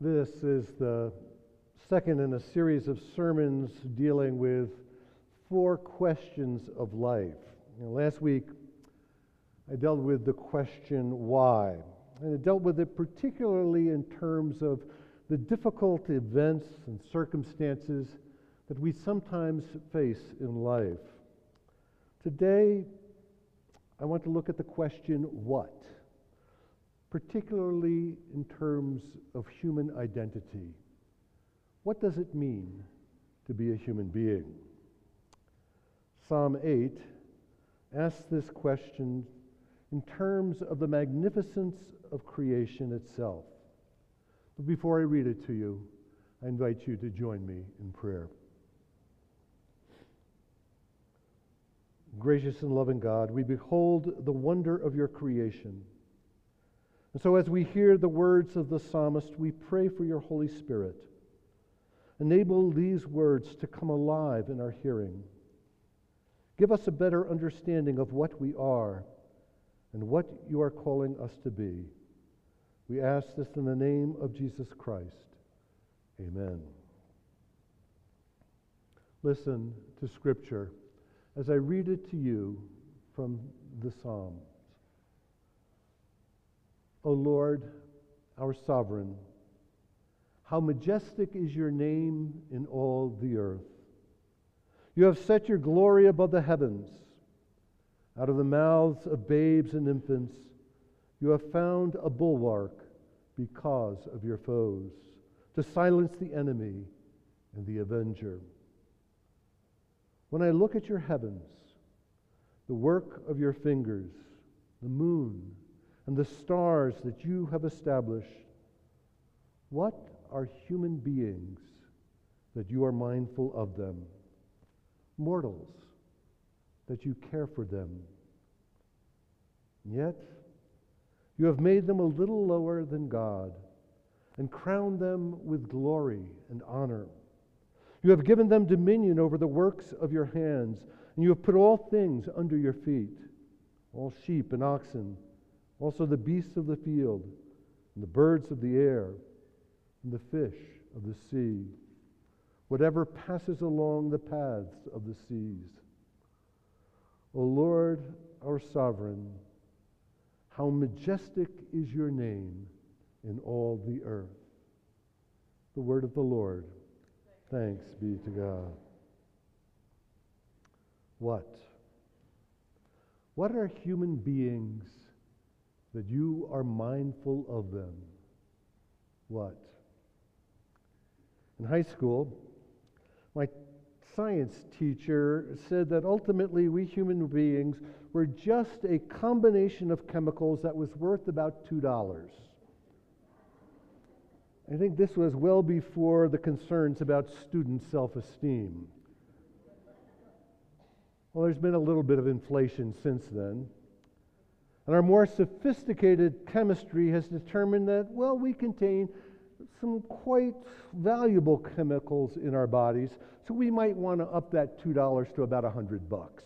This is the second in a series of sermons dealing with four questions of life. Last week, I dealt with the question why, and I dealt with it particularly in terms of the difficult events and circumstances that we sometimes face in life. Today, I want to look at the question what particularly in terms of human identity. What does it mean to be a human being? Psalm 8 asks this question in terms of the magnificence of creation itself. But before I read it to you, I invite you to join me in prayer. Gracious and loving God, we behold the wonder of your creation. And so, as we hear the words of the psalmist, we pray for your Holy Spirit. Enable these words to come alive in our hearing. Give us a better understanding of what we are and what you are calling us to be. We ask this in the name of Jesus Christ. Amen. Listen to Scripture as I read it to you from the Psalms. O Lord, our sovereign, how majestic is your name in all the earth. You have set your glory above the heavens. Out of the mouths of babes and infants, you have found a bulwark because of your foes, to silence the enemy and the avenger. When I look at your heavens, the work of your fingers, the moon, and the stars that you have established, what are human beings that you are mindful of them? Mortals, that you care for them. Yet, you have made them a little lower than God and crowned them with glory and honor. You have given them dominion over the works of your hands, and you have put all things under your feet all sheep and oxen also the beasts of the field, and the birds of the air, and the fish of the sea, whatever passes along the paths of the seas. O Lord, our sovereign, how majestic is your name in all the earth. The word of the Lord. Thanks be to God. What? What are human beings that you are mindful of them. What? In high school, my science teacher said that ultimately we human beings were just a combination of chemicals that was worth about $2. I think this was well before the concerns about student self esteem. Well, there's been a little bit of inflation since then. And our more sophisticated chemistry has determined that, well, we contain some quite valuable chemicals in our bodies, so we might want to up that $2 to about 100 bucks.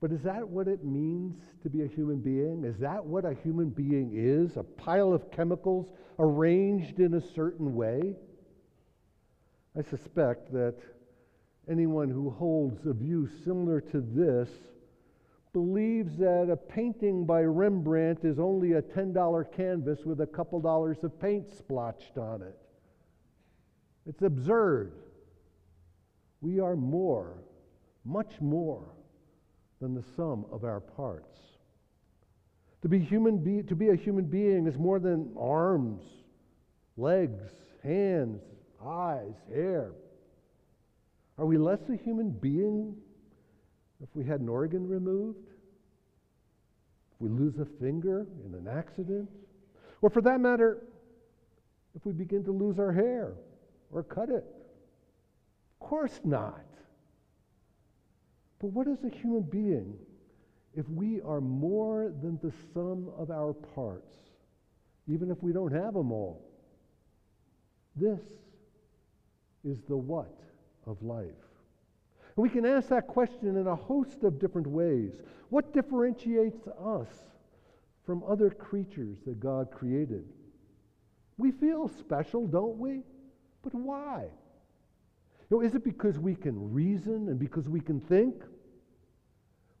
But is that what it means to be a human being? Is that what a human being is? A pile of chemicals arranged in a certain way? I suspect that anyone who holds a view similar to this believes that a painting by Rembrandt is only a $10 canvas with a couple dollars of paint splotched on it. It's absurd. We are more, much more than the sum of our parts. To be, human be- to be a human being is more than arms, legs, hands, eyes, hair. Are we less a human being if we had an organ removed, if we lose a finger in an accident, or for that matter, if we begin to lose our hair or cut it. Of course not. But what is a human being if we are more than the sum of our parts, even if we don't have them all? This is the what of life. And we can ask that question in a host of different ways. What differentiates us from other creatures that God created? We feel special, don't we? But why? You know, is it because we can reason and because we can think?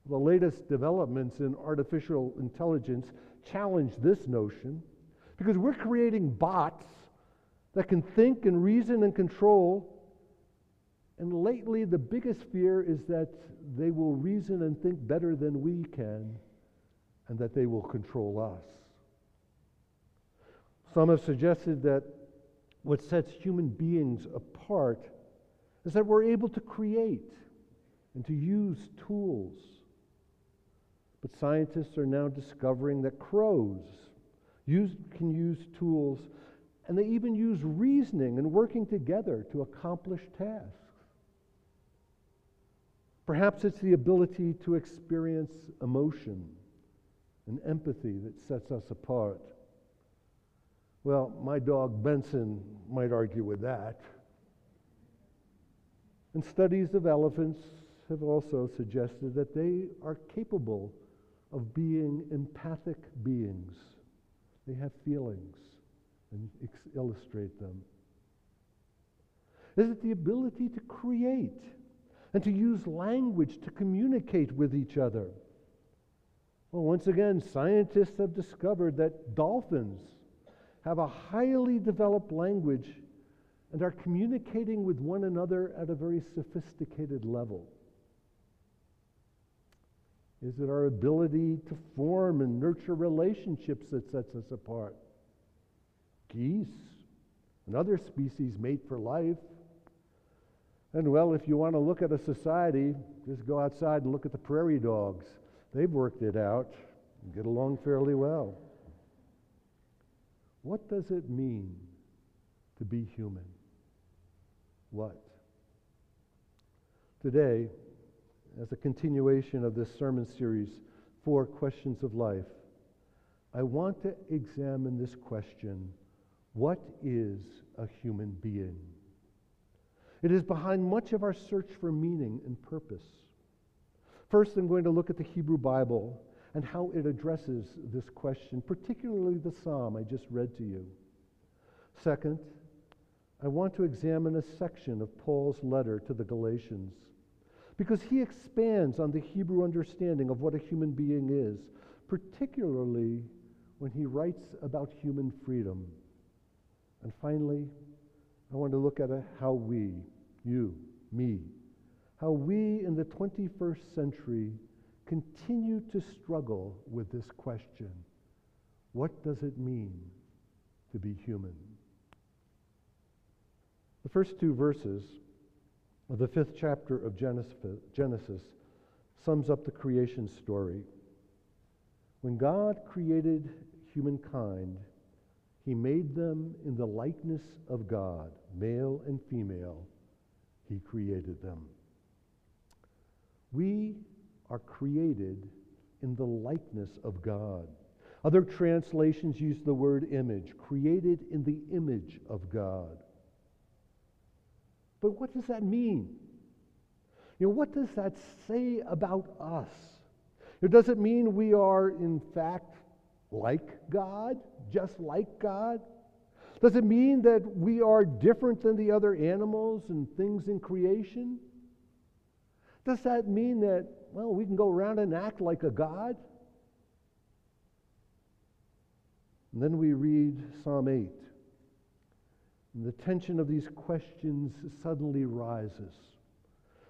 The latest developments in artificial intelligence challenge this notion because we're creating bots that can think and reason and control. And lately, the biggest fear is that they will reason and think better than we can and that they will control us. Some have suggested that what sets human beings apart is that we're able to create and to use tools. But scientists are now discovering that crows use, can use tools, and they even use reasoning and working together to accomplish tasks. Perhaps it's the ability to experience emotion and empathy that sets us apart. Well, my dog Benson might argue with that. And studies of elephants have also suggested that they are capable of being empathic beings. They have feelings and ex- illustrate them. Is it the ability to create and to use language to communicate with each other? Well, once again, scientists have discovered that dolphins have a highly developed language and are communicating with one another at a very sophisticated level? Is it our ability to form and nurture relationships that sets us apart? Geese and other species mate for life. And well, if you want to look at a society, just go outside and look at the prairie dogs. They've worked it out and get along fairly well. What does it mean to be human? What? Today, as a continuation of this sermon series, Four Questions of Life, I want to examine this question what is a human being? It is behind much of our search for meaning and purpose. First, I'm going to look at the Hebrew Bible and how it addresses this question, particularly the psalm I just read to you. Second, I want to examine a section of Paul's letter to the Galatians because he expands on the Hebrew understanding of what a human being is, particularly when he writes about human freedom. And finally, I want to look at how we, you, me, how we in the 21st century continue to struggle with this question what does it mean to be human? The first two verses of the fifth chapter of Genesis sums up the creation story. When God created humankind, he made them in the likeness of God, male and female. He created them. We are created in the likeness of God. Other translations use the word image, created in the image of God. But what does that mean? You know, what does that say about us? It does it mean we are, in fact, like God, just like God? Does it mean that we are different than the other animals and things in creation? Does that mean that, well, we can go around and act like a God? And then we read Psalm 8. And the tension of these questions suddenly rises.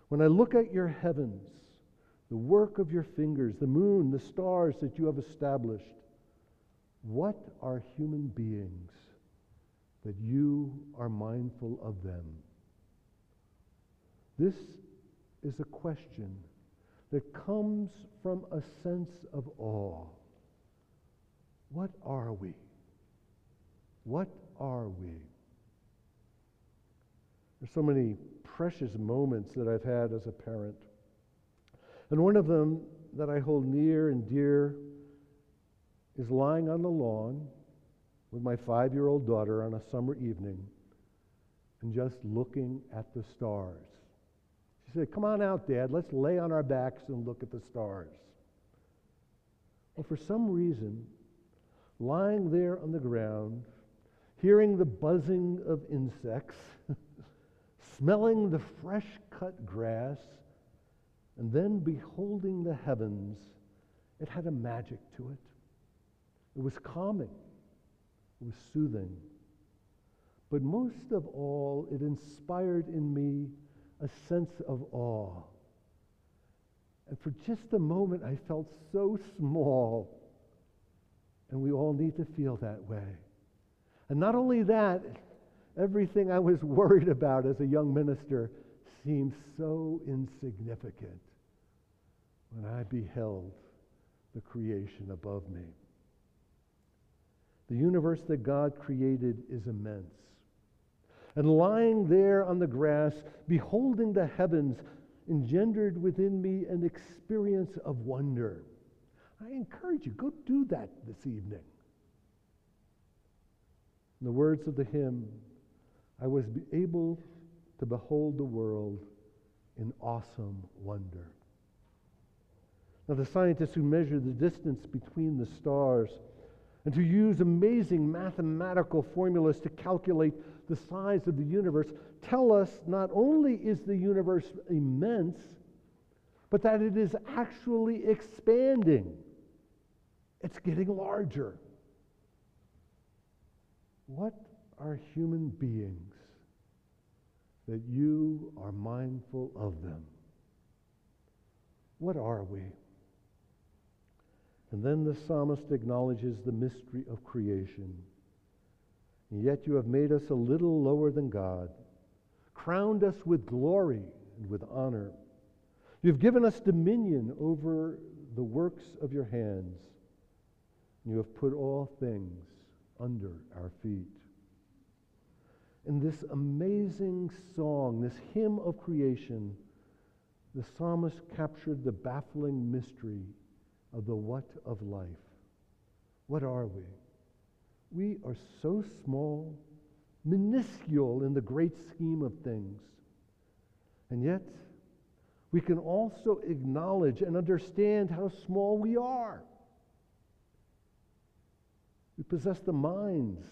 When I look at your heavens, the work of your fingers, the moon, the stars that you have established, what are human beings that you are mindful of them? This is a question that comes from a sense of awe. What are we? What are we? There's so many precious moments that I've had as a parent. And one of them that I hold near and dear is lying on the lawn with my five year old daughter on a summer evening and just looking at the stars. She said, Come on out, Dad, let's lay on our backs and look at the stars. Well, for some reason, lying there on the ground, hearing the buzzing of insects, smelling the fresh cut grass, and then beholding the heavens, it had a magic to it. It was calming, it was soothing. But most of all, it inspired in me a sense of awe. And for just a moment, I felt so small. And we all need to feel that way. And not only that, everything I was worried about as a young minister seemed so insignificant when I beheld the creation above me. The universe that God created is immense. And lying there on the grass, beholding the heavens, engendered within me an experience of wonder. I encourage you, go do that this evening. In the words of the hymn, I was able to behold the world in awesome wonder. Now, the scientists who measure the distance between the stars and to use amazing mathematical formulas to calculate the size of the universe tell us not only is the universe immense, but that it is actually expanding. It's getting larger. What are human beings that you are mindful of them? What are we? And then the psalmist acknowledges the mystery of creation. And yet you have made us a little lower than God, crowned us with glory and with honor. You've given us dominion over the works of your hands. You have put all things under our feet. In this amazing song, this hymn of creation, the psalmist captured the baffling mystery of the what of life. What are we? We are so small, minuscule in the great scheme of things. And yet, we can also acknowledge and understand how small we are. We possess the minds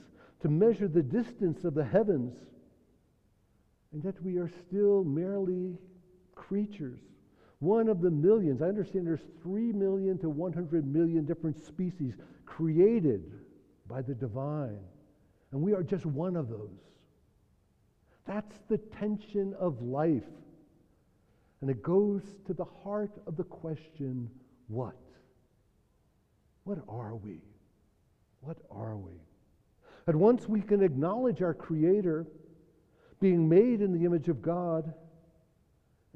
to measure the distance of the heavens, and yet we are still merely creatures. One of the millions, I understand there's 3 million to 100 million different species created by the divine, and we are just one of those. That's the tension of life. And it goes to the heart of the question what? What are we? What are we? At once we can acknowledge our Creator being made in the image of God,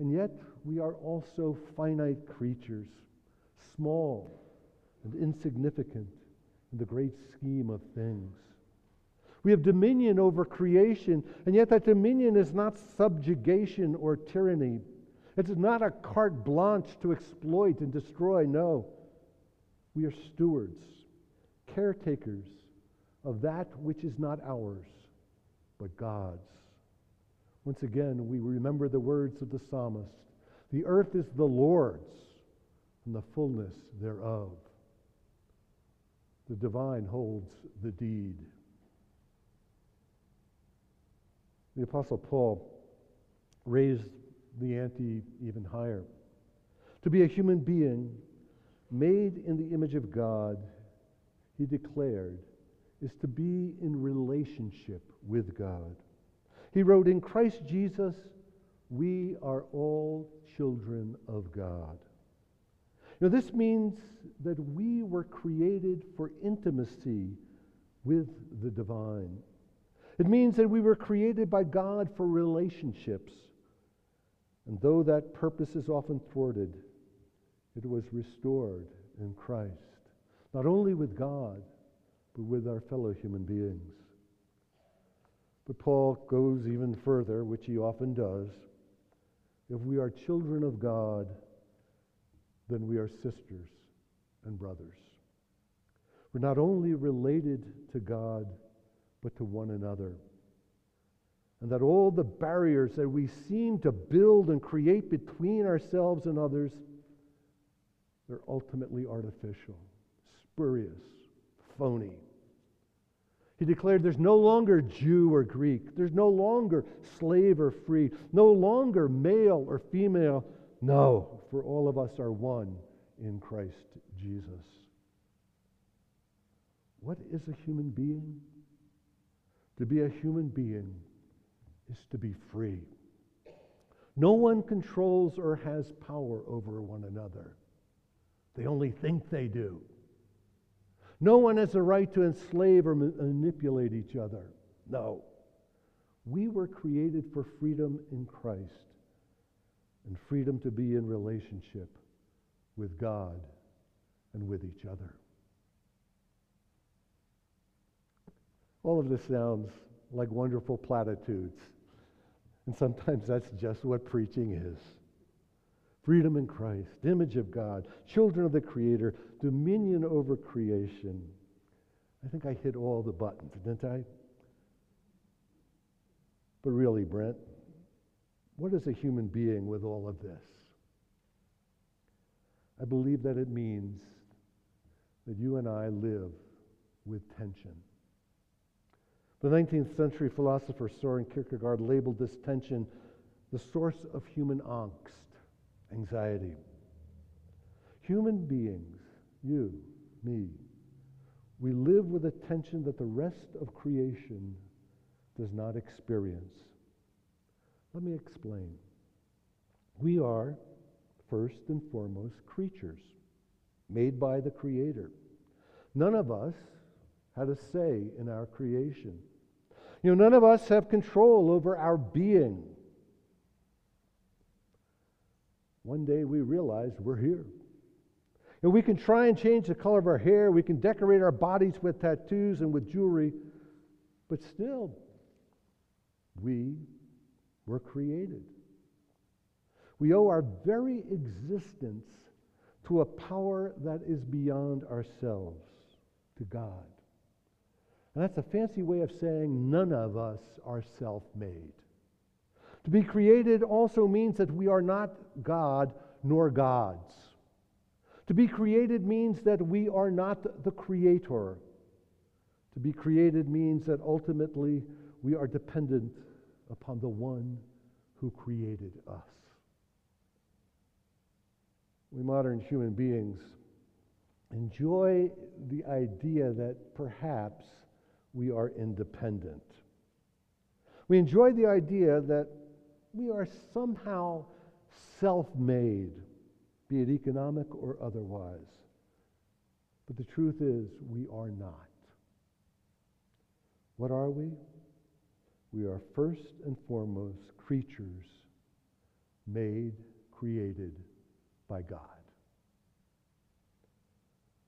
and yet we are also finite creatures, small and insignificant in the great scheme of things. We have dominion over creation, and yet that dominion is not subjugation or tyranny. It's not a carte blanche to exploit and destroy. No. We are stewards caretakers of that which is not ours, but God's. Once again, we remember the words of the psalmist The earth is the Lord's, and the fullness thereof. The divine holds the deed. The Apostle Paul raised the ante even higher. To be a human being made in the image of God he declared, is to be in relationship with God. He wrote, In Christ Jesus, we are all children of God. Now, this means that we were created for intimacy with the divine. It means that we were created by God for relationships. And though that purpose is often thwarted, it was restored in Christ not only with God, but with our fellow human beings. But Paul goes even further, which he often does. If we are children of God, then we are sisters and brothers. We're not only related to God, but to one another. And that all the barriers that we seem to build and create between ourselves and others, they're ultimately artificial spurious, phony. He declared there's no longer Jew or Greek, there's no longer slave or free, no longer male or female. No, for all of us are one in Christ Jesus. What is a human being? To be a human being is to be free. No one controls or has power over one another. They only think they do. No one has a right to enslave or manipulate each other. No. We were created for freedom in Christ and freedom to be in relationship with God and with each other. All of this sounds like wonderful platitudes. And sometimes that's just what preaching is freedom in Christ, image of God, children of the Creator, dominion over creation. I think I hit all the buttons, didn't I? But really, Brent, what is a human being with all of this? I believe that it means that you and I live with tension. The 19th century philosopher Soren Kierkegaard labeled this tension the source of human angst, anxiety. Human beings, you, me, we live with a tension that the rest of creation does not experience. Let me explain. We are, first and foremost, creatures made by the Creator. None of us had a say in our creation. You know, none of us have control over our being. One day we realized we're here. Know, we can try and change the color of our hair, we can decorate our bodies with tattoos and with jewelry, but still, we were created. We owe our very existence to a power that is beyond ourselves, to God. And that's a fancy way of saying none of us are self made. To be created also means that we are not God nor gods. To be created means that we are not the creator. To be created means that ultimately we are dependent upon the one who created us. We modern human beings enjoy the idea that perhaps we are independent. We enjoy the idea that we are somehow self made, be it economic or otherwise. But the truth is, we are not. What are we? We are first and foremost creatures made, created by God.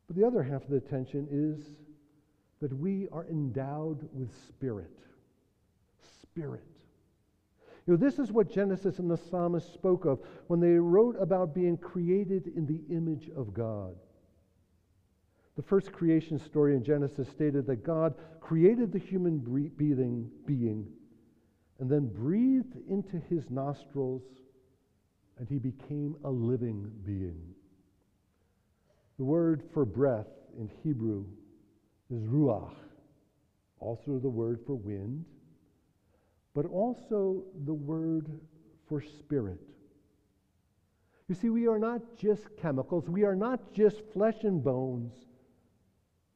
But the other half of the tension is that we are endowed with spirit. Spirit. You know, this is what Genesis and the psalmist spoke of when they wrote about being created in the image of God. The first creation story in Genesis stated that God created the human being, being and then breathed into his nostrils, and he became a living being. The word for breath in Hebrew is ruach, also the word for wind, but also the word for spirit. You see, we are not just chemicals, we are not just flesh and bones,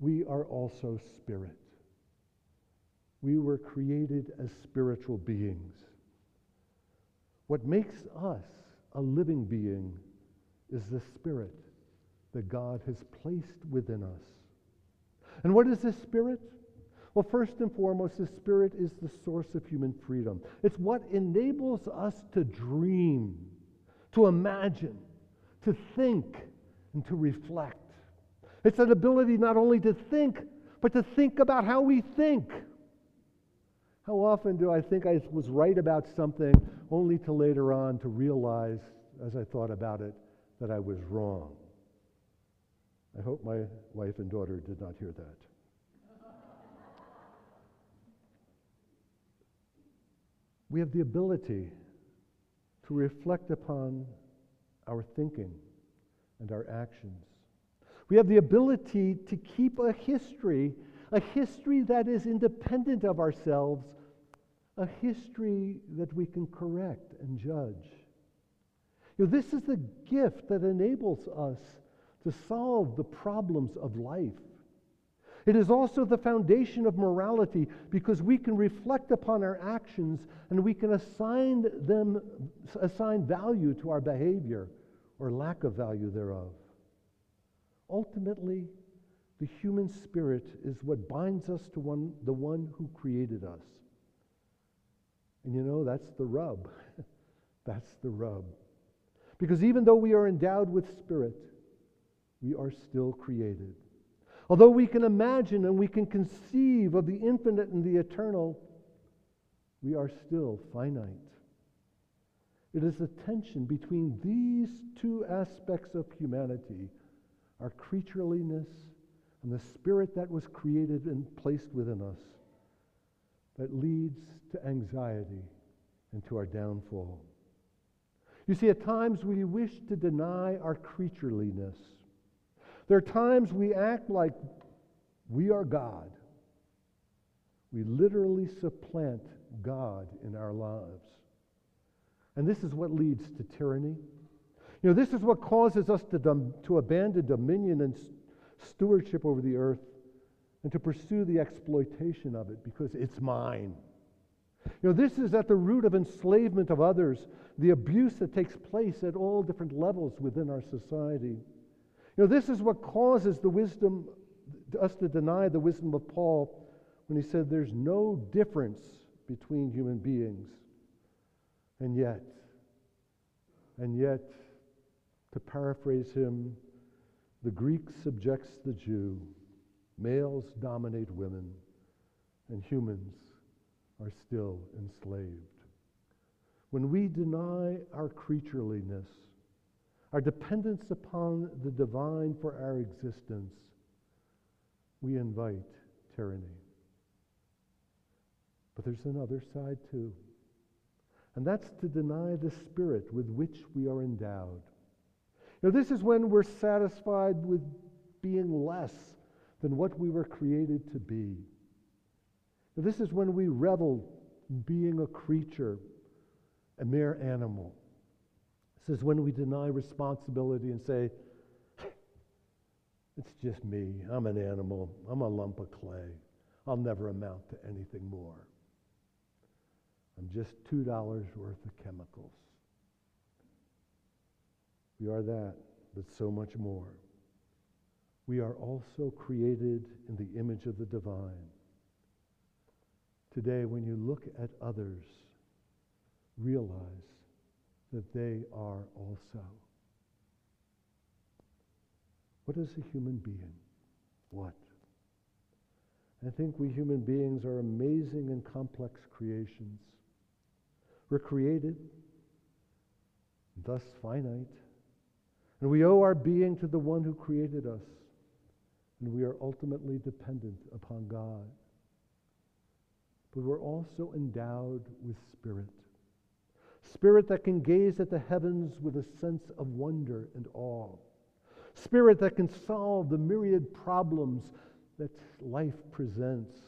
we are also spirit. We were created as spiritual beings. What makes us a living being is the spirit that God has placed within us. And what is this spirit? Well, first and foremost, the spirit is the source of human freedom. It's what enables us to dream, to imagine, to think, and to reflect. It's an ability not only to think, but to think about how we think. How often do I think I was right about something only to later on to realize, as I thought about it, that I was wrong? I hope my wife and daughter did not hear that. We have the ability to reflect upon our thinking and our actions. We have the ability to keep a history a history that is independent of ourselves, a history that we can correct and judge. You know, this is the gift that enables us to solve the problems of life. It is also the foundation of morality because we can reflect upon our actions and we can assign them assign value to our behavior or lack of value thereof. Ultimately, the human spirit is what binds us to one, the one who created us. And you know, that's the rub. that's the rub. Because even though we are endowed with spirit, we are still created. Although we can imagine and we can conceive of the infinite and the eternal, we are still finite. It is the tension between these two aspects of humanity our creatureliness and the spirit that was created and placed within us that leads to anxiety and to our downfall. You see, at times we wish to deny our creatureliness. There are times we act like we are God. We literally supplant God in our lives. And this is what leads to tyranny. You know, this is what causes us to, dom- to abandon dominion and stewardship over the earth and to pursue the exploitation of it because it's mine. You know, this is at the root of enslavement of others, the abuse that takes place at all different levels within our society. You know, this is what causes the wisdom, us to deny the wisdom of Paul when he said there's no difference between human beings. And yet, and yet, to paraphrase him, the Greek subjects the Jew, males dominate women, and humans are still enslaved. When we deny our creatureliness, our dependence upon the divine for our existence, we invite tyranny. But there's another side too, and that's to deny the spirit with which we are endowed. Know, this is when we're satisfied with being less than what we were created to be. Now, This is when we revel in being a creature, a mere animal. This is when we deny responsibility and say, it's just me. I'm an animal. I'm a lump of clay. I'll never amount to anything more. I'm just $2 worth of chemicals. We are that, but so much more. We are also created in the image of the divine. Today, when you look at others, realize that they are also. What is a human being? What? I think we human beings are amazing and complex creations. We're created, thus finite, and we owe our being to the one who created us, and we are ultimately dependent upon God. But we're also endowed with spirit. Spirit that can gaze at the heavens with a sense of wonder and awe. Spirit that can solve the myriad problems that life presents.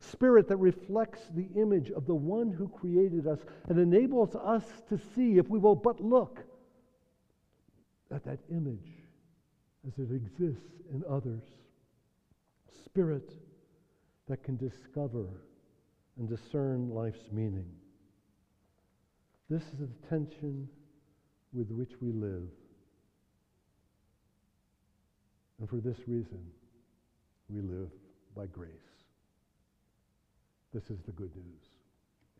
Spirit that reflects the image of the one who created us and enables us to see, if we will but look, at that image as it exists in others. Spirit that can discover and discern life's meaning. This is the tension with which we live. And for this reason, we live by grace. This is the good news.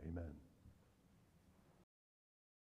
Amen.